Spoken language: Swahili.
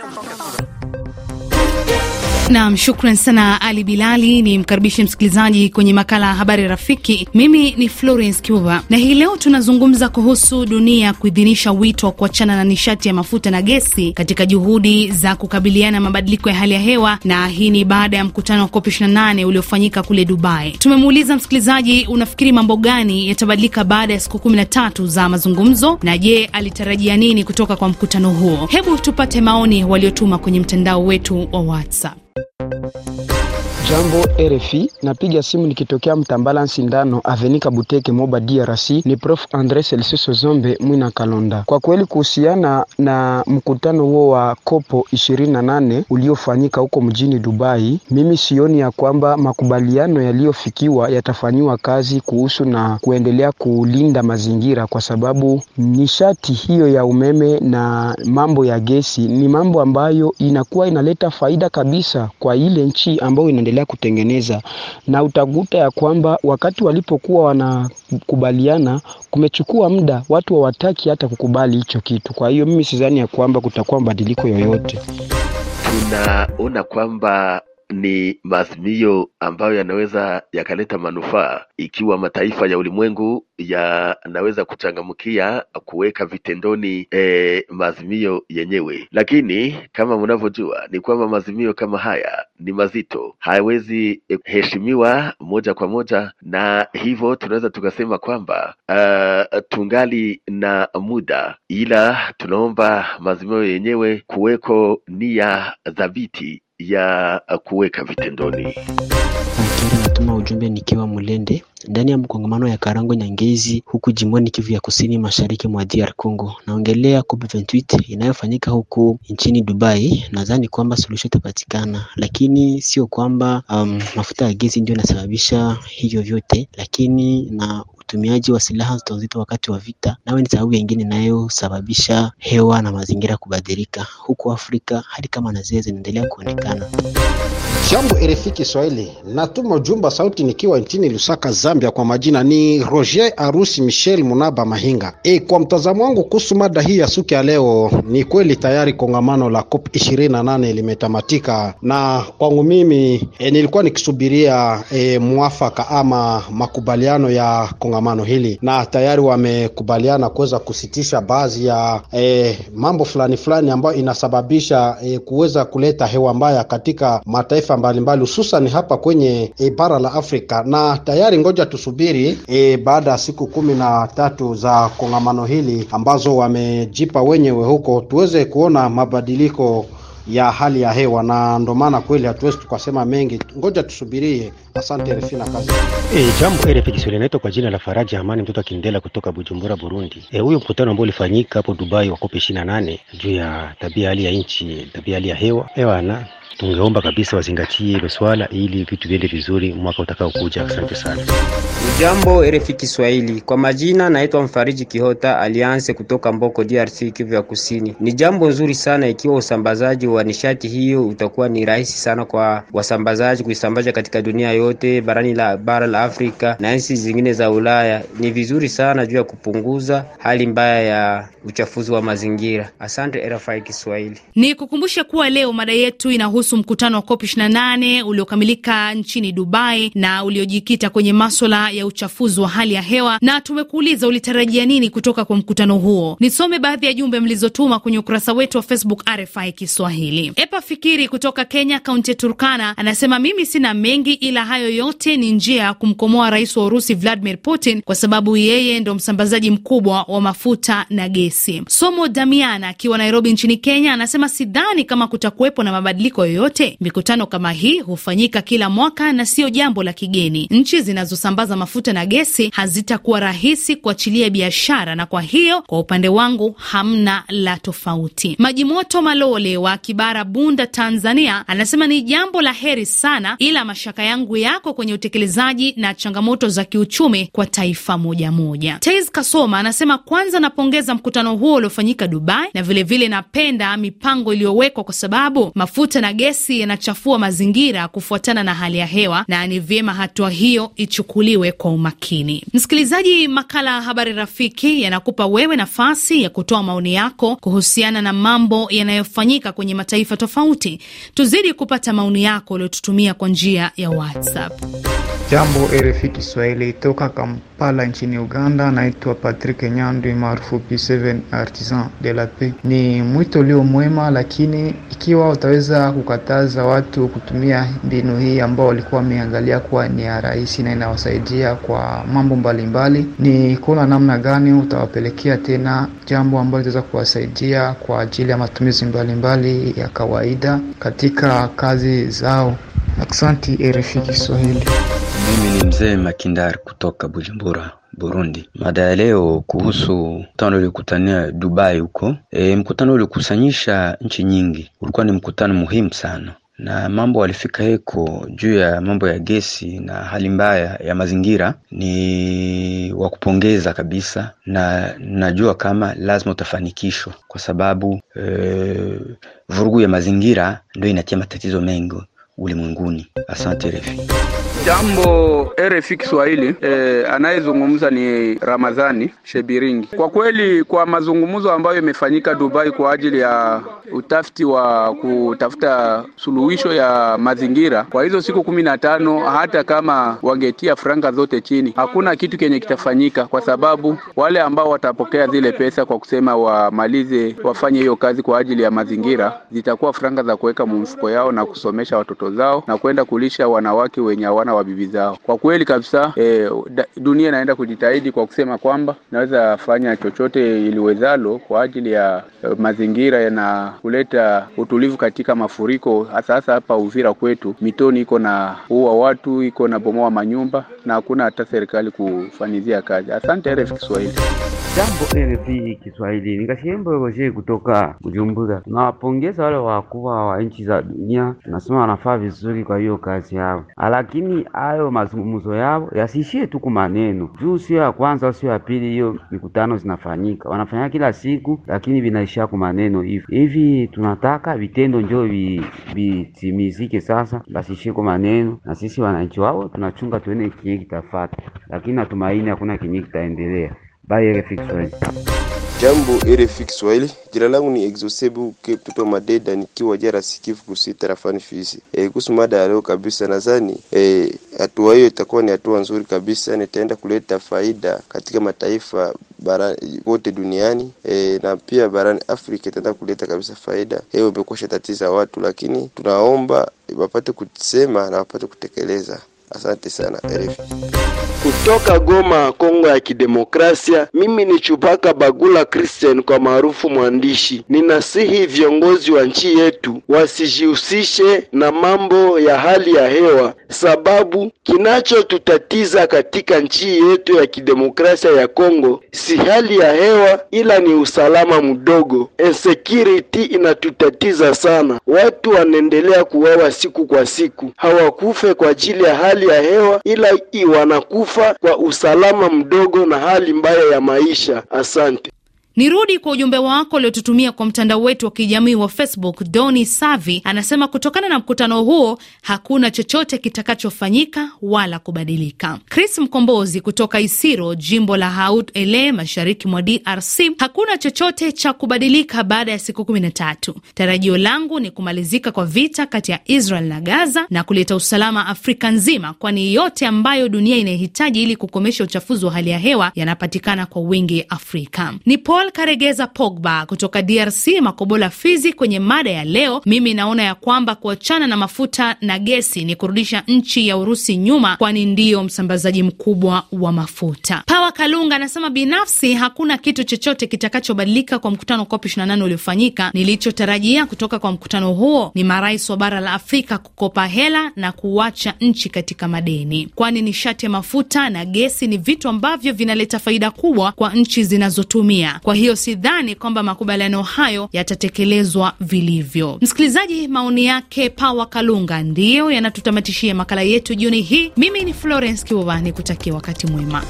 Radio Pocket. Nam, shukran sana Ali Bilali. Ni mkaribishe msikilizaji kwenye makala ya habari rafiki. Mimi ni Florence Cuba na hii leo tunazungumza kuhusu dunia kuidhinisha wito wa kuachana na nishati ya mafuta na gesi katika juhudi za kukabiliana na mabadiliko ya hali ya hewa, na hii ni baada ya mkutano wa COP 28 uliofanyika kule Dubai. Tumemuuliza msikilizaji, unafikiri mambo gani yatabadilika baada ya siku kumi na tatu za mazungumzo, na je, alitarajia nini kutoka kwa mkutano huo? Hebu tupate maoni waliotuma kwenye mtandao wetu wa WhatsApp. Jambo RFI, napiga simu nikitokea Mtambala Sindano Avenika Buteke Moba DRC. Ni Prof Andre Celsius Zombe Mwina Kalonda. Kwa kweli kuhusiana na mkutano huo wa kopo 28 uliofanyika huko mjini Dubai, mimi sioni ya kwamba makubaliano yaliyofikiwa yatafanyiwa kazi kuhusu na kuendelea kulinda mazingira, kwa sababu nishati hiyo ya umeme na mambo ya gesi ni mambo ambayo inakuwa inaleta faida kabisa kwa ile nchi ambayo inaendelea kutengeneza na utakuta ya kwamba wakati walipokuwa wanakubaliana, kumechukua muda, watu hawataki hata kukubali hicho kitu. Kwa hiyo mimi sidhani ya kwamba kutakuwa mabadiliko yoyote. Tunaona kwamba ni maazimio ambayo yanaweza yakaleta manufaa ikiwa mataifa ya ulimwengu yanaweza kuchangamkia kuweka vitendoni e, maazimio yenyewe, lakini kama mnavyojua ni kwamba maazimio kama haya ni mazito, hayawezi heshimiwa moja kwa moja, na hivyo tunaweza tukasema kwamba uh, tungali na muda, ila tunaomba maazimio yenyewe kuweko nia dhabiti ya kuweka vitendoni. Akira natuma ujumbe nikiwa Mulende ndani ya mkongamano ya Karango Nyangezi huku jimboni Kivu ya Kusini Mashariki mwa DR Congo. Naongelea COP28 inayofanyika huku nchini Dubai. Nadhani kwamba suluhisho itapatikana, lakini sio kwamba um, mafuta ya gesi ndio inasababisha hivyo vyote, lakini na utumiaji wa silaha nzito wakati wa vita nayo ni sababu nyingine inayosababisha hewa na mazingira kubadilika. Huku Afrika hali kama na zile zinaendelea kuonekana. Jambo RFI Kiswahili, natuma ujumbe sauti nikiwa nchini Lusaka, Zambia. Kwa majina ni Roger Arusi Michel Munaba Mahinga. E, kwa mtazamo wangu kuhusu mada hii ya suki ya leo, ni kweli tayari kongamano la COP 28 limetamatika, na kwangu mimi e, nilikuwa nikisubiria e, mwafaka ama makubaliano ya kongamano hili, na tayari wamekubaliana kuweza kusitisha baadhi ya e, mambo fulani fulani ambayo inasababisha e, kuweza kuleta hewa mbaya katika mataifa mbalimbali hususan hapa kwenye e, bara la Afrika. Na tayari ngoja tusubiri e, baada ya siku kumi na tatu za kongamano hili ambazo wamejipa wenyewe huko tuweze kuona mabadiliko ya hali ya hewa, na ndo maana kweli hatuwezi tukasema mengi, ngoja tusubirie. Asante RFI na kazi. E, jambo RFI Kiswahili, naitwa kwa jina la Faraja Amani mtoto Kindela kutoka Bujumbura, Burundi. E, mkutano ambao ulifanyika hapo Dubai wa COP 28 juu ya tabia hali ya nchi, tabia hali ya hewa hewana tungeomba kabisa wazingatie hilo swala ili vitu viende vizuri mwaka utakaokuja. Asante sana. Jambo RFI Kiswahili, kwa majina naitwa Mfariji Kihota Alianse kutoka Mboko, DRC, Kivu ya Kusini. Ni jambo nzuri sana ikiwa usambazaji wa nishati hiyo utakuwa ni rahisi sana kwa wasambazaji kuisambaza katika dunia yote, barani la bara la Afrika na nchi zingine za Ulaya. Ni vizuri sana juu ya kupunguza hali mbaya ya uchafuzi wa mazingira. Asante RFI Kiswahili. Ni kukumbusha kuwa leo mada yetu inahusu mkutano wa COP 28 uliokamilika nchini Dubai na uliojikita kwenye maswala ya uchafuzi wa hali ya hewa, na tumekuuliza ulitarajia nini kutoka kwa mkutano huo. Nisome baadhi ya jumbe mlizotuma kwenye ukurasa wetu wa Facebook RFI Kiswahili. Epa Fikiri kutoka Kenya, kaunti ya Turkana, anasema mimi sina mengi, ila hayo yote ni njia ya kumkomoa rais wa Urusi Vladimir Putin kwa sababu yeye ndo msambazaji mkubwa wa mafuta na gesi. Somo Damiana akiwa Nairobi nchini Kenya anasema sidhani kama kutakuwepo na mabadiliko yoyote. Mikutano kama hii hufanyika kila mwaka na siyo jambo la kigeni. Nchi zinazosambaza mafuta na gesi hazitakuwa rahisi kuachilia biashara, na kwa hiyo kwa upande wangu hamna la tofauti. Majimoto Malole wa Kibara, Bunda, Tanzania anasema ni jambo la heri sana, ila mashaka yangu yako kwenye utekelezaji na changamoto za kiuchumi kwa taifa moja moja. Tais Kasoma anasema kwanza, napongeza mkutano huo uliofanyika Dubai na vilevile vile napenda mipango iliyowekwa kwa sababu mafuta na gesi yanachafua mazingira kufuatana na hali ya hewa, na ni vyema hatua hiyo ichukuliwe kwa umakini. Msikilizaji, makala ya Habari Rafiki yanakupa wewe nafasi ya kutoa maoni yako kuhusiana na mambo yanayofanyika kwenye mataifa tofauti. Tuzidi kupata maoni yako uliotutumia kwa njia ya WhatsApp. Jambo RFI Kiswahili toka Kampala nchini Uganda. Naitwa Patrick Nyandwi maarufu P7 Artisan de la Paix. Ni mwito ulio mwema, lakini ikiwa utaweza kukataza watu kutumia mbinu hii ambao walikuwa wameangalia kuwa ni ya rahisi na inawasaidia kwa mambo mbalimbali, ni kuona namna gani utawapelekea tena jambo ambalo litaweza kuwasaidia kwa ajili ya matumizi mbalimbali mbali ya kawaida katika kazi zao. Aksanti RFI Kiswahili. Mimi ni mzee Makindar kutoka Bujumbura, Burundi. Mada ya leo kuhusu mkutano uliokutania Dubai huko. E, mkutano ulikusanyisha nchi nyingi, ulikuwa ni mkutano muhimu sana. Na mambo walifika heko juu ya mambo ya gesi na hali mbaya ya mazingira. Ni wa kupongeza kabisa, na najua kama lazima utafanikishwa kwa sababu e, vurugu ya mazingira ndio inatia matatizo mengi ulimwenguni. Asante RFI. Jambo RFI Kiswahili. E, anayezungumza ni Ramadhani Shebiringi. Kwa kweli, kwa mazungumzo ambayo imefanyika Dubai kwa ajili ya utafiti wa kutafuta suluhisho ya mazingira kwa hizo siku kumi na tano, hata kama wangetia franga zote chini, hakuna kitu kenye kitafanyika, kwa sababu wale ambao watapokea zile pesa kwa kusema wamalize wafanye hiyo kazi kwa ajili ya mazingira, zitakuwa franga za kuweka mfuko yao na kusomesha watoto zao na kwenda kulisha wanawake wenye hawana wa bibi zao. Kwa kweli kabisa e, dunia inaenda kujitahidi kwa kusema kwamba naweza fanya chochote iliwezalo kwa ajili ya eh, mazingira na kuleta utulivu katika mafuriko, hasa hasa hapa Uvira kwetu, mitoni iko na uwa watu iko na bomoa manyumba na hakuna hata serikali kufanyizia kazi. Asante RFI Kiswahili. Jambo RFI Kiswahili, nikashembo Roger kutoka Bujumbura. Tunawapongeza wale wakubwa wa nchi za dunia, tunasema wanafaa vizuri kwa hiyo kazi yao, lakini hayo mazungumzo yao yasiishie tu kwa maneno, juu sio ya kwanza sio ya pili. Hiyo mikutano zinafanyika, wanafanya kila siku, lakini vinaishia kwa maneno hivi hivi. Tunataka vitendo njoo vitimizike sasa, basiishie kwa maneno, na sisi wananchi wao tunachunga tuone kinyi kitafata, lakini natumaini hakuna kinyi kitaendelea. Bye RFI Kiswahili. Jambo RFI Kiswahili, jina langu ni Exosebu ke Madeda, nikiwa jara sikivu kusi tarafani Fizi. E, kuhusu mada ya leo kabisa, nadhani hatua e, hiyo itakuwa ni hatua nzuri kabisa, nitaenda kuleta faida katika mataifa wote duniani e, na pia barani Afrika itaenda kuleta kabisa faida. Hiyo imekuwa tatiza watu, lakini tunaomba wapate kusema na wapate kutekeleza. Asante sana RFI. Kutoka Goma, Kongo ya Kidemokrasia, mimi ni Chupaka Bagula Christian kwa maarufu mwandishi. Ninasihi viongozi wa nchi yetu wasijihusishe na mambo ya hali ya hewa, sababu kinachotutatiza katika nchi yetu ya kidemokrasia ya Kongo si hali ya hewa, ila ni usalama mdogo. Insecurity inatutatiza sana, watu wanaendelea kuwawa siku kwa siku, hawakufe kwa ajili ya hali ya hewa, ila wanakufa kwa usalama mdogo na hali mbaya ya maisha. Asante. Nirudi kwa ujumbe wako uliotutumia kwa mtandao wetu wa kijamii wa Facebook. Doni Savi anasema kutokana na mkutano huo hakuna chochote kitakachofanyika wala kubadilika. Chris Mkombozi kutoka Isiro, jimbo la Haut Ele, mashariki mwa DRC, hakuna chochote cha kubadilika baada ya siku kumi na tatu. Tarajio langu ni kumalizika kwa vita kati ya Israel na Gaza na kuleta usalama Afrika nzima, kwani yote ambayo dunia inahitaji ili kukomesha uchafuzi wa hali ya hewa yanapatikana kwa wingi Afrika. Ni Paul Karegeza Pogba kutoka DRC, Makobola, Fizi. Kwenye mada ya leo, mimi naona ya kwamba kuachana na mafuta na gesi ni kurudisha nchi ya Urusi nyuma, kwani ndiyo msambazaji mkubwa wa mafuta. Pawa Kalunga anasema binafsi hakuna kitu chochote kitakachobadilika kwa mkutano COP 28 uliofanyika. Nilichotarajia kutoka kwa mkutano huo ni marais wa bara la Afrika kukopa hela na kuacha nchi katika madeni, kwani nishati ya mafuta na gesi ni vitu ambavyo vinaleta faida kubwa kwa nchi zinazotumia kwa hiyo sidhani kwamba makubaliano hayo yatatekelezwa vilivyo. Msikilizaji, maoni yake Pawa Kalunga ndiyo yanatutamatishia makala yetu jioni hii. Mimi ni Florence Kiuvani, kutakia wakati mwema.